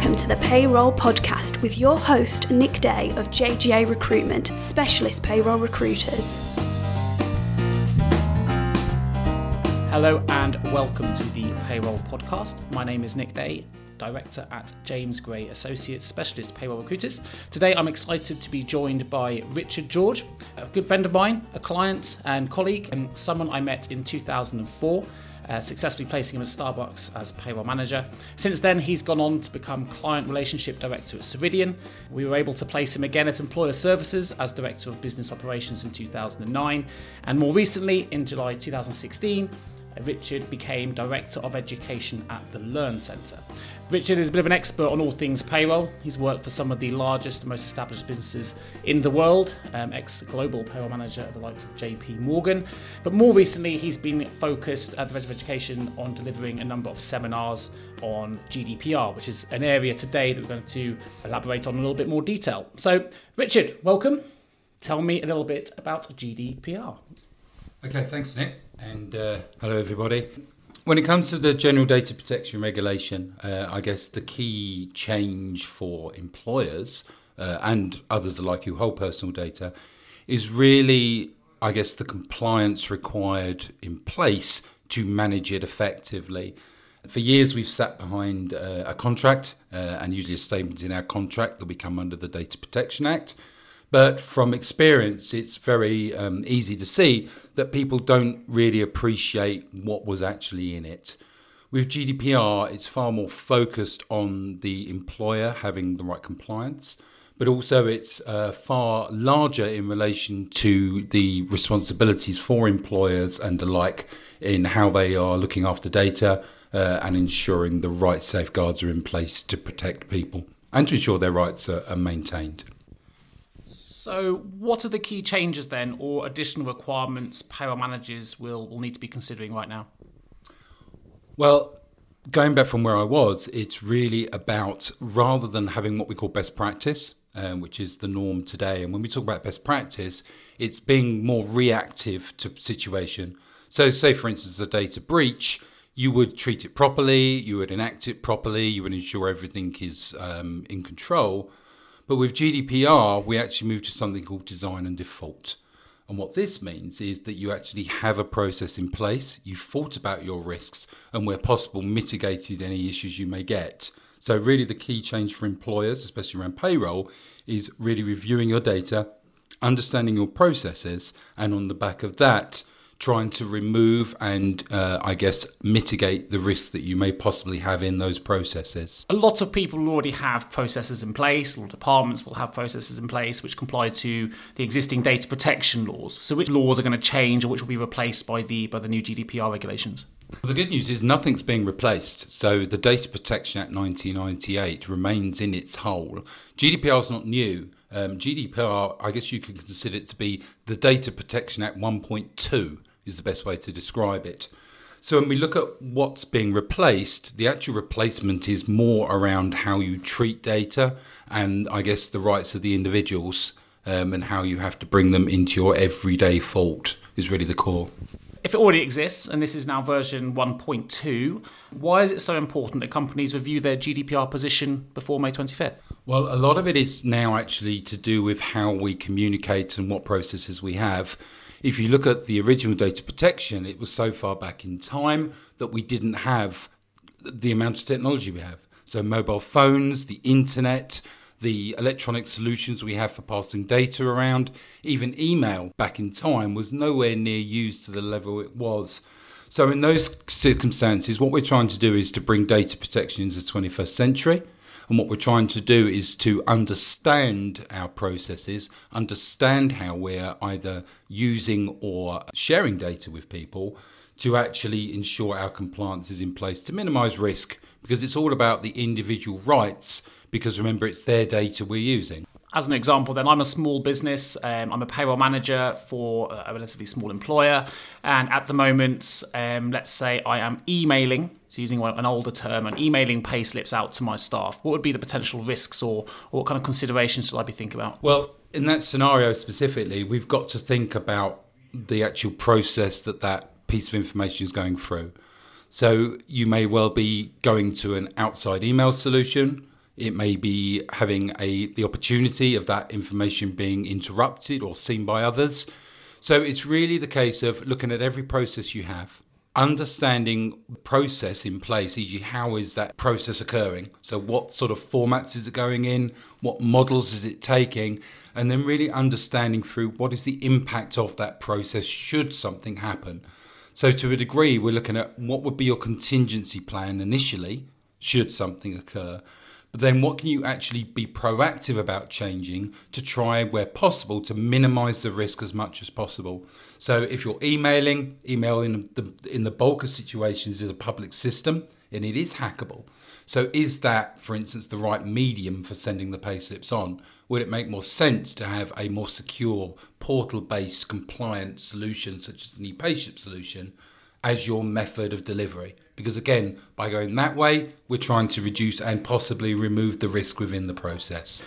welcome to the Payroll Podcast with your host, Nick Day of JGA Recruitment, specialist payroll recruiters. Hello and welcome to the Payroll Podcast. My name is Nick Day, Director at James Gray Associates Specialist Payroll Recruiters. Today I'm excited to be joined by Richard George, a good friend of mine, a client and colleague, and someone I met in 2004 uh, successfully placing him at Starbucks as a payroll manager. Since then, he's gone on to become client relationship director at Ceridian. We were able to place him again at Employer Services as director of business operations in 2009, and more recently, in July 2016, Richard became Director of Education at the Learn Centre. Richard is a bit of an expert on all things payroll. He's worked for some of the largest and most established businesses in the world, um, ex global payroll manager at the likes of JP Morgan. But more recently, he's been focused at the of Education on delivering a number of seminars on GDPR, which is an area today that we're going to elaborate on in a little bit more detail. So, Richard, welcome. Tell me a little bit about GDPR. Okay, thanks, Nick. And uh, hello, everybody. When it comes to the General Data Protection Regulation, uh, I guess the key change for employers uh, and others alike who hold personal data is really, I guess, the compliance required in place to manage it effectively. For years, we've sat behind uh, a contract uh, and usually a statement in our contract that we come under the Data Protection Act. But from experience, it's very um, easy to see that people don't really appreciate what was actually in it. With GDPR, it's far more focused on the employer having the right compliance, but also it's uh, far larger in relation to the responsibilities for employers and the like in how they are looking after data uh, and ensuring the right safeguards are in place to protect people and to ensure their rights are, are maintained. So, what are the key changes then, or additional requirements payroll managers will, will need to be considering right now? Well, going back from where I was, it's really about rather than having what we call best practice, um, which is the norm today. And when we talk about best practice, it's being more reactive to situation. So, say for instance, a data breach, you would treat it properly, you would enact it properly, you would ensure everything is um, in control. But with GDPR, we actually moved to something called design and default. And what this means is that you actually have a process in place, you've thought about your risks, and where possible, mitigated any issues you may get. So, really, the key change for employers, especially around payroll, is really reviewing your data, understanding your processes, and on the back of that, trying to remove and, uh, I guess, mitigate the risks that you may possibly have in those processes. A lot of people already have processes in place, a lot of departments will have processes in place which comply to the existing data protection laws. So, which laws are going to change or which will be replaced by the, by the new GDPR regulations? The good news is nothing's being replaced. So the Data Protection Act 1998 remains in its whole. GDPR is not new. Um, GDPR, I guess you could consider it to be the Data Protection Act 1.2 is the best way to describe it. So when we look at what's being replaced, the actual replacement is more around how you treat data and I guess the rights of the individuals um, and how you have to bring them into your everyday fault is really the core. If it already exists, and this is now version 1.2, why is it so important that companies review their GDPR position before May 25th? Well, a lot of it is now actually to do with how we communicate and what processes we have if you look at the original data protection, it was so far back in time that we didn't have the amount of technology we have. So, mobile phones, the internet, the electronic solutions we have for passing data around, even email back in time was nowhere near used to the level it was. So, in those circumstances, what we're trying to do is to bring data protection into the 21st century. And what we're trying to do is to understand our processes, understand how we're either using or sharing data with people to actually ensure our compliance is in place to minimize risk because it's all about the individual rights because remember it's their data we're using as an example, then I'm a small business. Um, I'm a payroll manager for a relatively small employer, and at the moment, um, let's say I am emailing, so using an older term, and emailing pay slips out to my staff. What would be the potential risks, or, or what kind of considerations should I be thinking about? Well, in that scenario specifically, we've got to think about the actual process that that piece of information is going through. So you may well be going to an outside email solution It may be having a the opportunity of that information being interrupted or seen by others. So it's really the case of looking at every process you have, understanding the process in place, e.g., how is that process occurring? So, what sort of formats is it going in? What models is it taking? And then really understanding through what is the impact of that process should something happen. So, to a degree, we're looking at what would be your contingency plan initially should something occur. But then, what can you actually be proactive about changing to try, where possible, to minimize the risk as much as possible? So, if you're emailing, email in the, in the bulk of situations is a public system and it is hackable. So, is that, for instance, the right medium for sending the payslips on? Would it make more sense to have a more secure portal based compliant solution, such as the e-payslip solution, as your method of delivery? Because again, by going that way, we're trying to reduce and possibly remove the risk within the process.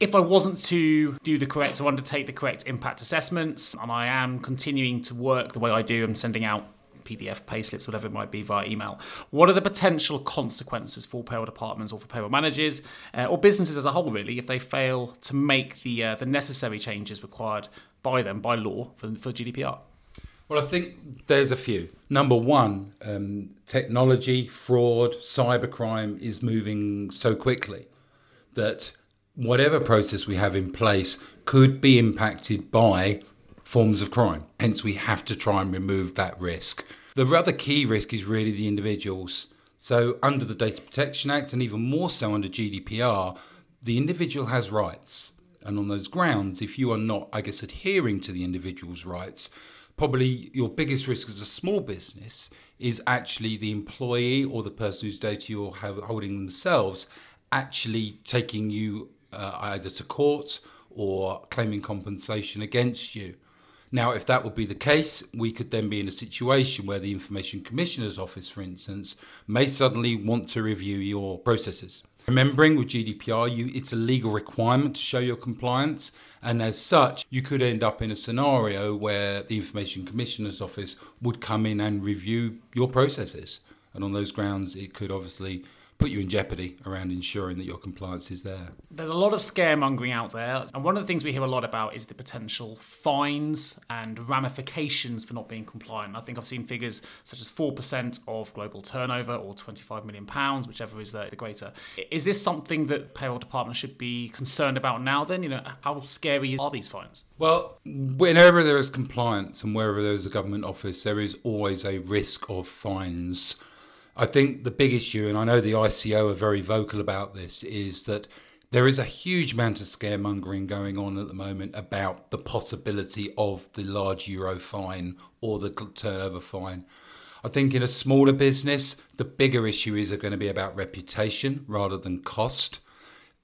If I wasn't to do the correct or undertake the correct impact assessments, and I am continuing to work the way I do, I'm sending out PDF payslips, whatever it might be, via email. What are the potential consequences for payroll departments or for payroll managers uh, or businesses as a whole, really, if they fail to make the uh, the necessary changes required by them by law for, for GDPR? Well, I think there's a few. Number one, um, technology, fraud, cybercrime is moving so quickly that whatever process we have in place could be impacted by forms of crime. Hence, we have to try and remove that risk. The other key risk is really the individuals. So, under the Data Protection Act, and even more so under GDPR, the individual has rights. And on those grounds, if you are not, I guess, adhering to the individual's rights, probably your biggest risk as a small business is actually the employee or the person whose data you're holding themselves actually taking you uh, either to court or claiming compensation against you. Now, if that would be the case, we could then be in a situation where the Information Commissioner's Office, for instance, may suddenly want to review your processes. Remembering with GDPR, you, it's a legal requirement to show your compliance, and as such, you could end up in a scenario where the Information Commissioner's Office would come in and review your processes. And on those grounds, it could obviously put you in jeopardy around ensuring that your compliance is there. There's a lot of scaremongering out there, and one of the things we hear a lot about is the potential fines and ramifications for not being compliant. I think I've seen figures such as 4% of global turnover or 25 million pounds, whichever is the, the greater. Is this something that payroll departments should be concerned about now then? You know, how scary are these fines? Well, whenever there is compliance and wherever there is a government office, there is always a risk of fines I think the big issue, and I know the ICO are very vocal about this, is that there is a huge amount of scaremongering going on at the moment about the possibility of the large euro fine or the turnover fine. I think in a smaller business, the bigger issue is going to be about reputation rather than cost.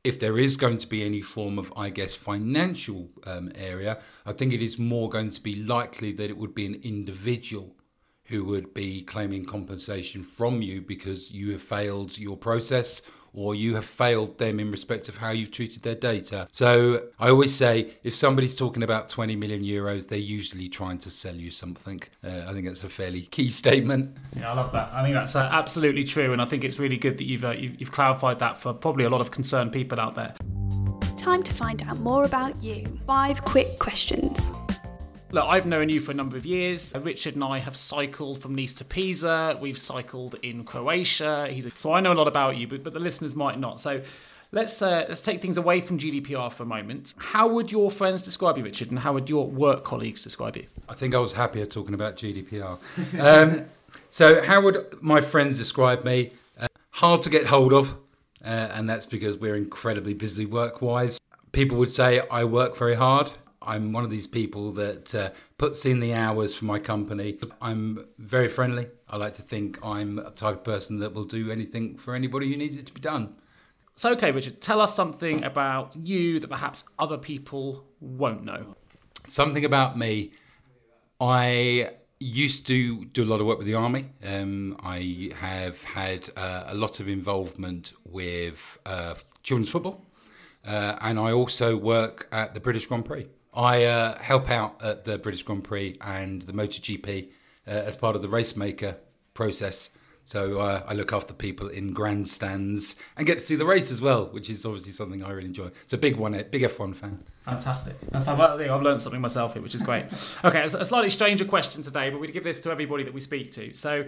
If there is going to be any form of, I guess, financial um, area, I think it is more going to be likely that it would be an individual who would be claiming compensation from you because you have failed your process or you have failed them in respect of how you've treated their data. So I always say if somebody's talking about 20 million euros, they're usually trying to sell you something. Uh, I think that's a fairly key statement. Yeah, I love that. I think that's uh, absolutely true. And I think it's really good that you've, uh, you've, you've clarified that for probably a lot of concerned people out there. Time to find out more about you. Five quick questions. Look, I've known you for a number of years. Richard and I have cycled from Nice to Pisa. We've cycled in Croatia. A, so I know a lot about you, but, but the listeners might not. So let's uh, let's take things away from GDPR for a moment. How would your friends describe you, Richard, and how would your work colleagues describe you? I think I was happier talking about GDPR. um, so, how would my friends describe me? Uh, hard to get hold of, uh, and that's because we're incredibly busy work-wise. People would say I work very hard. I'm one of these people that uh, puts in the hours for my company. I'm very friendly. I like to think I'm a type of person that will do anything for anybody who needs it to be done. So, okay, Richard, tell us something about you that perhaps other people won't know. Something about me. I used to do a lot of work with the army. Um, I have had uh, a lot of involvement with uh, children's football, uh, and I also work at the British Grand Prix. I uh, help out at the British Grand Prix and the MotoGP uh, as part of the racemaker process. So uh, I look after people in grandstands and get to see the race as well, which is obviously something I really enjoy. It's a big one, big F1 fan. Fantastic. That's fantastic. I've learned something myself here, which is great. Okay, a slightly stranger question today, but we give this to everybody that we speak to. So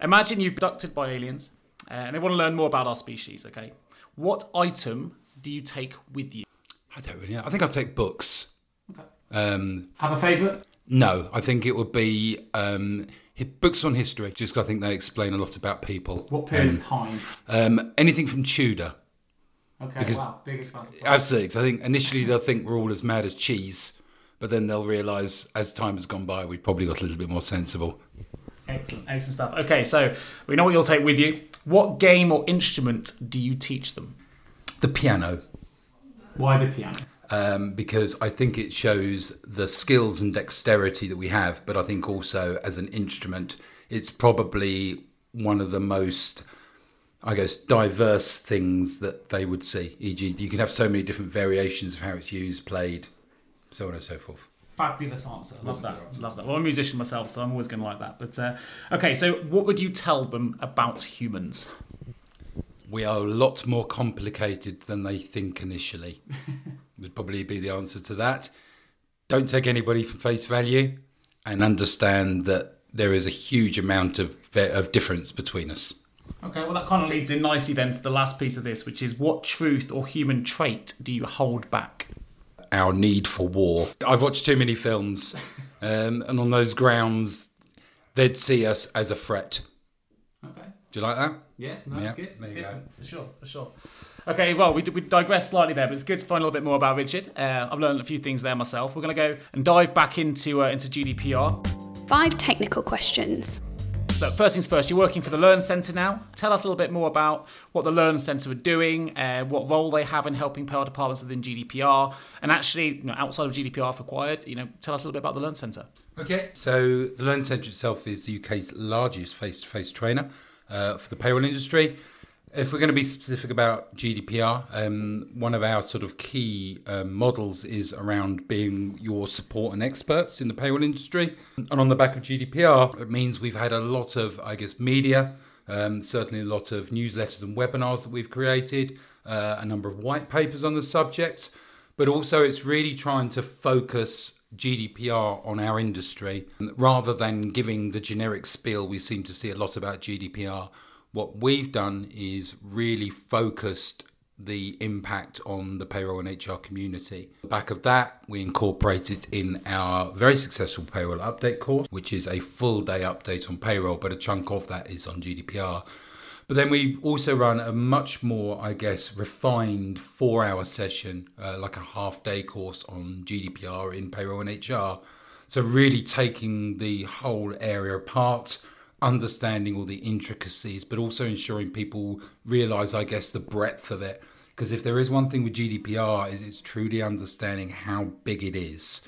imagine you've abducted by aliens uh, and they want to learn more about our species, okay? What item do you take with you? I don't really know. I think I'll take books. Um, Have a favourite? no, I think it would be um, books on history, just I think they explain a lot about people. What period Um, of time? um, anything from Tudor. Okay, because- wow, big. Absolutely, 'cause I think initially they'll think we're all as mad as cheese, but then they'll realise as time has gone by, we've probably got a little bit more sensible. Excellent, excellent stuff. Okay, so we know what you'll take with you. What game or instrument do you teach them? The piano, Why the piano? Um, because I think it shows the skills and dexterity that we have, but I think also as an instrument, it's probably one of the most, I guess, diverse things that they would see. E.g., you can have so many different variations of how it's used, played, so on and so forth. Fabulous answer. Love that. answer. Love that. Well, I'm a musician myself, so I'm always going to like that. But uh, okay, so what would you tell them about humans? We are a lot more complicated than they think initially. would probably be the answer to that. Don't take anybody for face value, and understand that there is a huge amount of of difference between us. Okay, well, that kind of leads in nicely then to the last piece of this, which is what truth or human trait do you hold back? Our need for war. I've watched too many films, um, and on those grounds, they'd see us as a threat. Okay. Do you like that? Yeah, no, that's Yeah, good. there you good. go. For sure, for sure. Okay, well, we, we digressed slightly there, but it's good to find a little bit more about Richard. Uh, I've learned a few things there myself. We're going to go and dive back into uh, into GDPR. Five technical questions. Look, first things first, you're working for the Learn Centre now. Tell us a little bit more about what the Learn Centre are doing, uh, what role they have in helping payroll departments within GDPR, and actually, you know, outside of GDPR if required, you know, tell us a little bit about the Learn Centre. Okay. So the Learn Centre itself is the UK's largest face-to-face trainer uh, for the payroll industry. If we're going to be specific about GDPR, um, one of our sort of key um, models is around being your support and experts in the payroll industry. And on the back of GDPR, it means we've had a lot of, I guess, media, um, certainly a lot of newsletters and webinars that we've created, uh, a number of white papers on the subject, but also it's really trying to focus GDPR on our industry rather than giving the generic spiel we seem to see a lot about GDPR. What we've done is really focused the impact on the payroll and HR community. Back of that, we incorporated in our very successful payroll update course, which is a full day update on payroll, but a chunk of that is on GDPR. But then we also run a much more, I guess, refined four hour session, uh, like a half day course on GDPR in payroll and HR. So, really taking the whole area apart, understanding all the intricacies, but also ensuring people realize, I guess, the breadth of it. Because if there is one thing with GDPR, is it's truly understanding how big it is.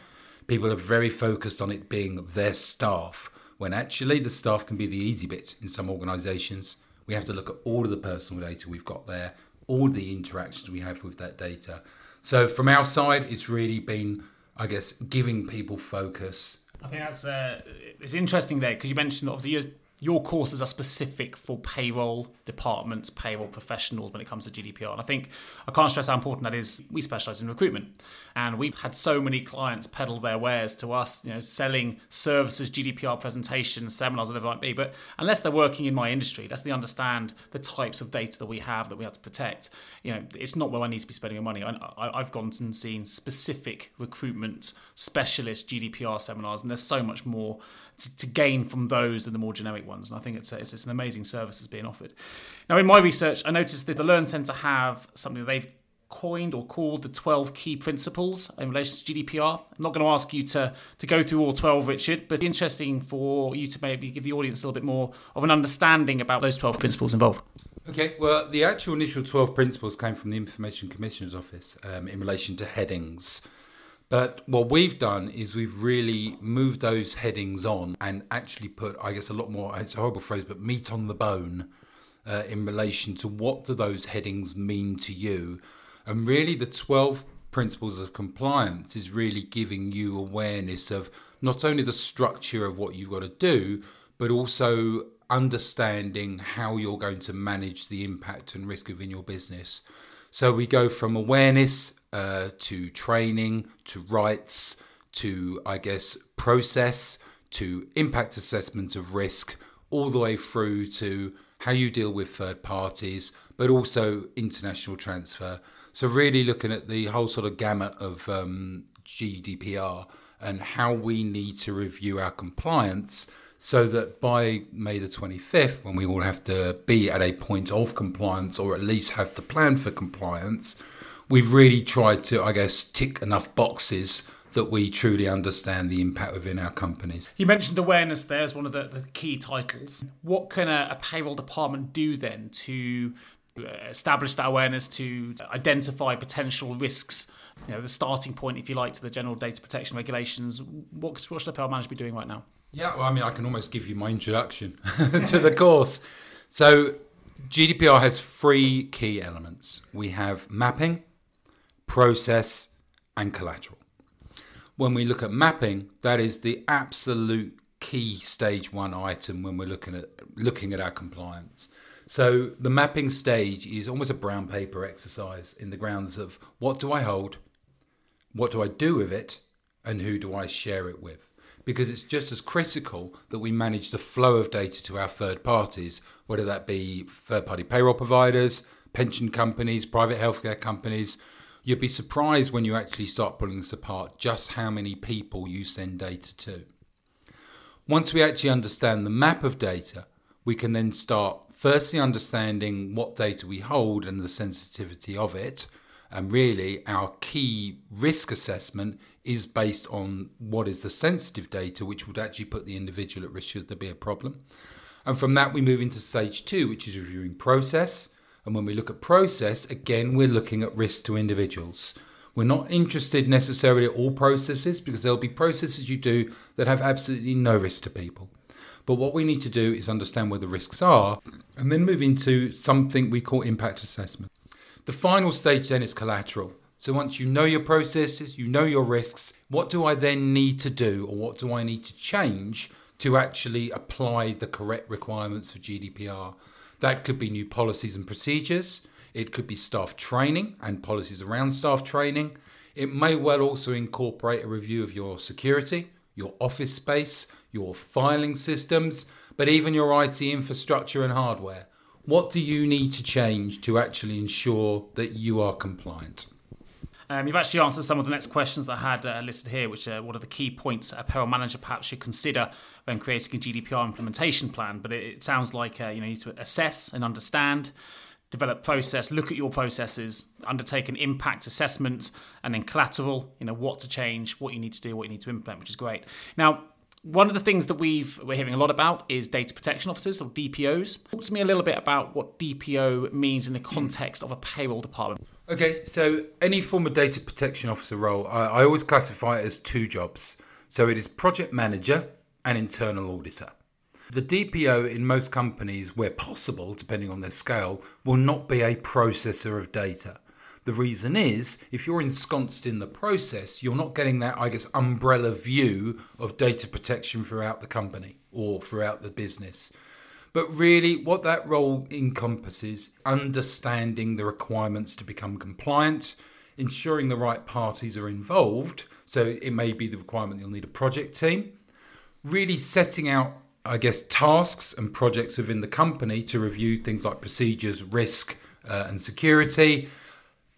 People are very focused on it being their staff, when actually the staff can be the easy bit in some organisations. We have to look at all of the personal data we've got there, all the interactions we have with that data. So from our side, it's really been, I guess, giving people focus. I think that's uh, it's interesting there because you mentioned obviously your, your courses are specific for payroll departments, payroll professionals when it comes to GDPR. And I think I can't stress how important that is. We specialise in recruitment, and we've had so many clients peddle their wares to us, you know, selling services, GDPR presentations, seminars, whatever it might be. But unless they're working in my industry, unless they understand the types of data that we have that we have to protect, you know, it's not where I need to be spending my money. I, I've gone and seen specific recruitment specialist GDPR seminars, and there's so much more to, to gain from those than the more generic ones. And I think it's, a, it's, it's an amazing service that's being offered. Now, in my research, I noticed that the Learn Centre have something that they've coined or called the 12 key principles in relation to GDPR. I'm not going to ask you to, to go through all 12, Richard, but interesting for you to maybe give the audience a little bit more of an understanding about those 12 principles involved. Okay, well, the actual initial 12 principles came from the Information Commissioner's Office um, in relation to headings. But what we've done is we've really moved those headings on and actually put, I guess, a lot more, it's a horrible phrase, but meat on the bone uh, in relation to what do those headings mean to you. And really, the 12 principles of compliance is really giving you awareness of not only the structure of what you've got to do, but also understanding how you're going to manage the impact and risk within your business. So we go from awareness uh, to training to rights to, I guess, process to impact assessment of risk, all the way through to how you deal with third parties, but also international transfer. So, really looking at the whole sort of gamut of um, GDPR and how we need to review our compliance so that by May the 25th, when we all have to be at a point of compliance or at least have the plan for compliance, we've really tried to, I guess, tick enough boxes that we truly understand the impact within our companies. You mentioned awareness there as one of the, the key titles. What can a, a payroll department do then to uh, establish that awareness, to identify potential risks? You know, the starting point, if you like, to the general data protection regulations. What, what should a payroll manager be doing right now? Yeah, well, I mean, I can almost give you my introduction to the course. So, GDPR has three key elements we have mapping, process, and collateral. When we look at mapping, that is the absolute key stage one item when we're looking at looking at our compliance. So the mapping stage is almost a brown paper exercise in the grounds of what do I hold, what do I do with it, and who do I share it with? Because it's just as critical that we manage the flow of data to our third parties, whether that be third party payroll providers, pension companies, private healthcare companies, You'd be surprised when you actually start pulling this apart just how many people you send data to. Once we actually understand the map of data, we can then start firstly understanding what data we hold and the sensitivity of it. And really, our key risk assessment is based on what is the sensitive data, which would actually put the individual at risk should there be a problem. And from that, we move into stage two, which is reviewing process. And when we look at process, again, we're looking at risk to individuals. We're not interested necessarily at all processes because there'll be processes you do that have absolutely no risk to people. But what we need to do is understand where the risks are and then move into something we call impact assessment. The final stage then is collateral. So once you know your processes, you know your risks, what do I then need to do or what do I need to change to actually apply the correct requirements for GDPR? That could be new policies and procedures. It could be staff training and policies around staff training. It may well also incorporate a review of your security, your office space, your filing systems, but even your IT infrastructure and hardware. What do you need to change to actually ensure that you are compliant? Um, you've actually answered some of the next questions I had uh, listed here, which are what are the key points a payroll manager perhaps should consider when creating a GDPR implementation plan. But it, it sounds like uh, you, know, you need to assess and understand, develop process, look at your processes, undertake an impact assessment, and then collateral. You know what to change, what you need to do, what you need to implement, which is great. Now, one of the things that we've we're hearing a lot about is data protection officers or DPOs. Talk to me a little bit about what DPO means in the context of a payroll department. Okay, so any form of data protection officer role, I, I always classify it as two jobs. So it is project manager and internal auditor. The DPO in most companies, where possible, depending on their scale, will not be a processor of data. The reason is, if you're ensconced in the process, you're not getting that, I guess, umbrella view of data protection throughout the company or throughout the business. But really, what that role encompasses understanding the requirements to become compliant, ensuring the right parties are involved. So it may be the requirement you'll need a project team, really setting out, I guess, tasks and projects within the company to review things like procedures, risk, uh, and security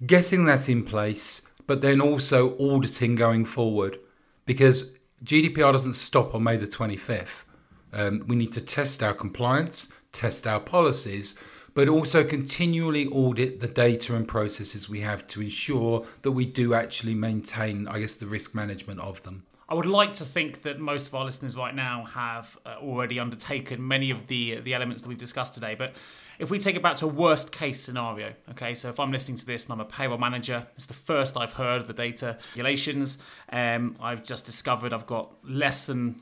getting that in place, but then also auditing going forward because GDPR doesn't stop on May the 25th. Um, we need to test our compliance, test our policies, but also continually audit the data and processes we have to ensure that we do actually maintain, I guess, the risk management of them. I would like to think that most of our listeners right now have uh, already undertaken many of the the elements that we've discussed today, but if we take it back to a worst case scenario, okay, so if I'm listening to this and I'm a payroll manager, it's the first I've heard of the data regulations. Um, I've just discovered I've got less than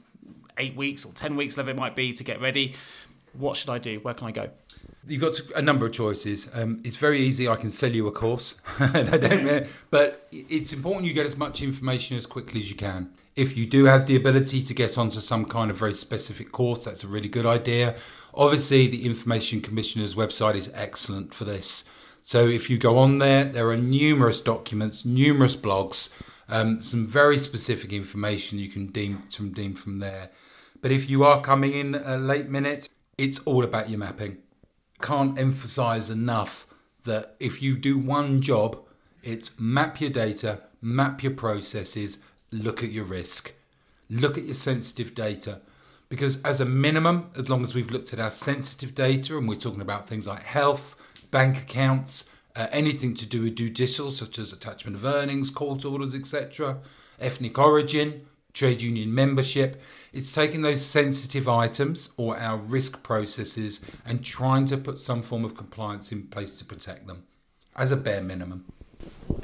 eight weeks or 10 weeks, whatever it might be, to get ready. What should I do? Where can I go? You've got a number of choices. Um, it's very easy. I can sell you a course. I don't, but it's important you get as much information as quickly as you can. If you do have the ability to get onto some kind of very specific course, that's a really good idea. Obviously, the Information Commissioner's website is excellent for this. So if you go on there, there are numerous documents, numerous blogs, um, some very specific information you can deem from deem from there. But if you are coming in late minute, it's all about your mapping. Can't emphasize enough that if you do one job, it's map your data, map your processes, look at your risk, look at your sensitive data. Because as a minimum, as long as we've looked at our sensitive data and we're talking about things like health, bank accounts, uh, anything to do with judicial, such as attachment of earnings, court orders, etc., ethnic origin, trade union membership. It's taking those sensitive items or our risk processes and trying to put some form of compliance in place to protect them as a bare minimum.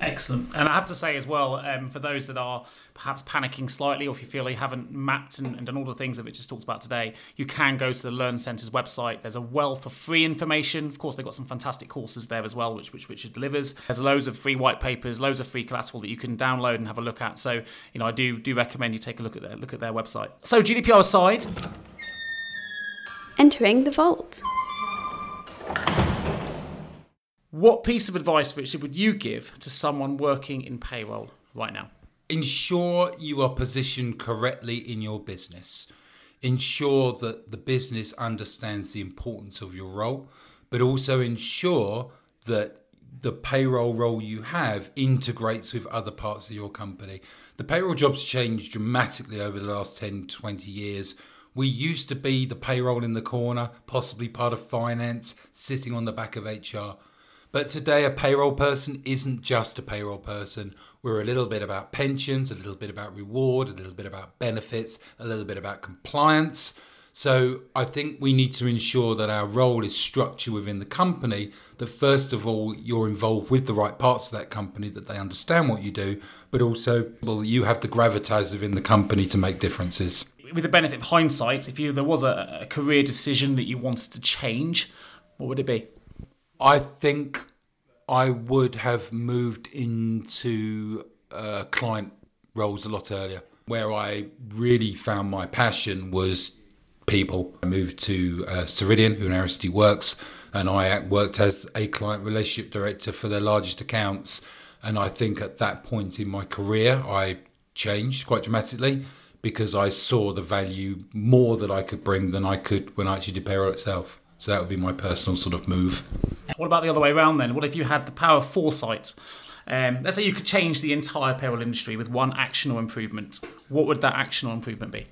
Excellent. And I have to say as well, um, for those that are perhaps panicking slightly, or if you feel you haven't mapped and, and, done all the things that we just talked about today, you can go to the Learn Centre's website. There's a wealth of free information. Of course, they've got some fantastic courses there as well, which which it delivers. There's loads of free white papers, loads of free collateral that you can download and have a look at. So, you know, I do do recommend you take a look at their look at their website. So, GDPR aside, entering the vault. What piece of advice, Richard, would you give to someone working in payroll right now? Ensure you are positioned correctly in your business. Ensure that the business understands the importance of your role, but also ensure that the payroll role you have integrates with other parts of your company. The payroll job's changed dramatically over the last 10, 20 years. We used to be the payroll in the corner, possibly part of finance, sitting on the back of HR. But today, a payroll person isn't just a payroll person. We're a little bit about pensions, a little bit about reward, a little bit about benefits, a little bit about compliance. So I think we need to ensure that our role is structured within the company, that first of all, you're involved with the right parts of that company, that they understand what you do, but also, well, you have the gravitas within the company to make differences. With the benefit of hindsight, if you, there was a, a career decision that you wanted to change, what would it be? I think I would have moved into uh, client roles a lot earlier. Where I really found my passion was people. I moved to uh, Ceridian, who now works, and I worked as a client relationship director for their largest accounts. And I think at that point in my career, I changed quite dramatically because I saw the value more that I could bring than I could when I actually did payroll itself. So that would be my personal sort of move. What about the other way around then? What if you had the power of foresight? Um, let's say you could change the entire payroll industry with one action or improvement. What would that action or improvement be?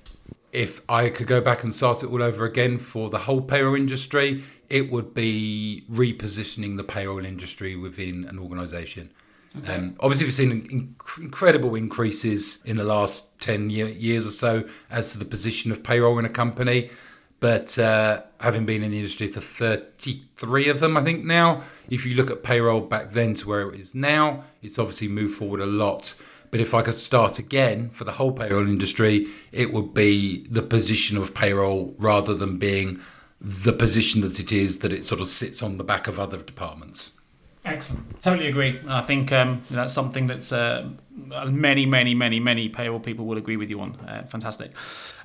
If I could go back and start it all over again for the whole payroll industry, it would be repositioning the payroll industry within an organisation. Okay. Um, obviously, we've seen inc- incredible increases in the last 10 year, years or so as to the position of payroll in a company. But uh, having been in the industry for 33 of them, I think now, if you look at payroll back then to where it is now, it's obviously moved forward a lot. But if I could start again for the whole payroll industry, it would be the position of payroll rather than being the position that it is, that it sort of sits on the back of other departments. Excellent. Totally agree. I think um, that's something that's uh, many, many, many, many payroll people will agree with you on. Uh, fantastic.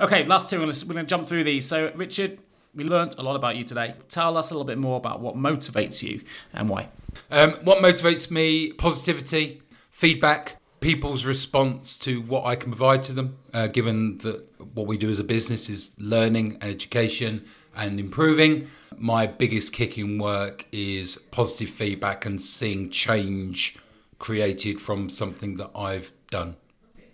Okay, last two. We're going to jump through these. So, Richard, we learnt a lot about you today. Tell us a little bit more about what motivates you and why. Um, what motivates me? Positivity, feedback, people's response to what I can provide to them, uh, given that what we do as a business is learning and education and improving. My biggest kicking work is positive feedback and seeing change created from something that I've done.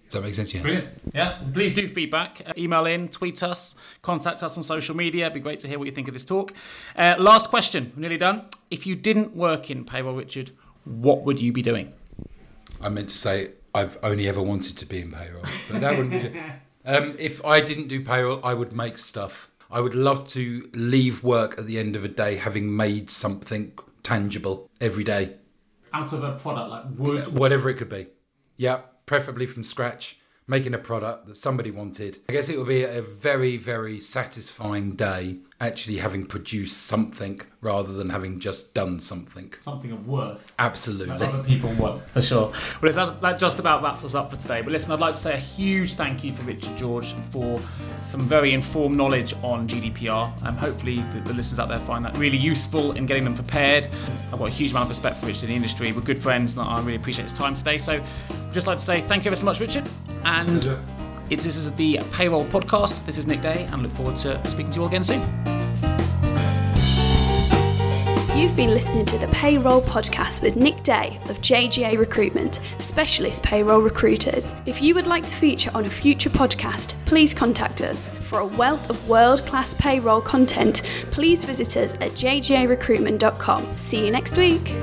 Does that make sense? Yeah. Brilliant. Yeah. Please do feedback. Uh, email in, tweet us, contact us on social media. It'd be great to hear what you think of this talk. Uh, last question. We're nearly done. If you didn't work in payroll, Richard, what would you be doing? I meant to say I've only ever wanted to be in payroll, but that wouldn't be. Um, if I didn't do payroll, I would make stuff. I would love to leave work at the end of a day having made something tangible every day. Out of a product like wood? Whatever it could be. Yeah, preferably from scratch. Making a product that somebody wanted. I guess it would be a very, very satisfying day actually having produced something rather than having just done something. Something of worth. Absolutely. That other people want, for sure. Well, listen, that just about wraps us up for today. But listen, I'd like to say a huge thank you for Richard George for some very informed knowledge on GDPR. Um, hopefully, the, the listeners out there find that really useful in getting them prepared. I've got a huge amount of respect for Richard in the industry. We're good friends, and I really appreciate his time today. So, I'd just like to say thank you ever so much, Richard. And this is the Payroll Podcast. This is Nick Day, and I look forward to speaking to you all again soon. You've been listening to the Payroll Podcast with Nick Day of JGA Recruitment, specialist payroll recruiters. If you would like to feature on a future podcast, please contact us. For a wealth of world class payroll content, please visit us at jgarecruitment.com. See you next week.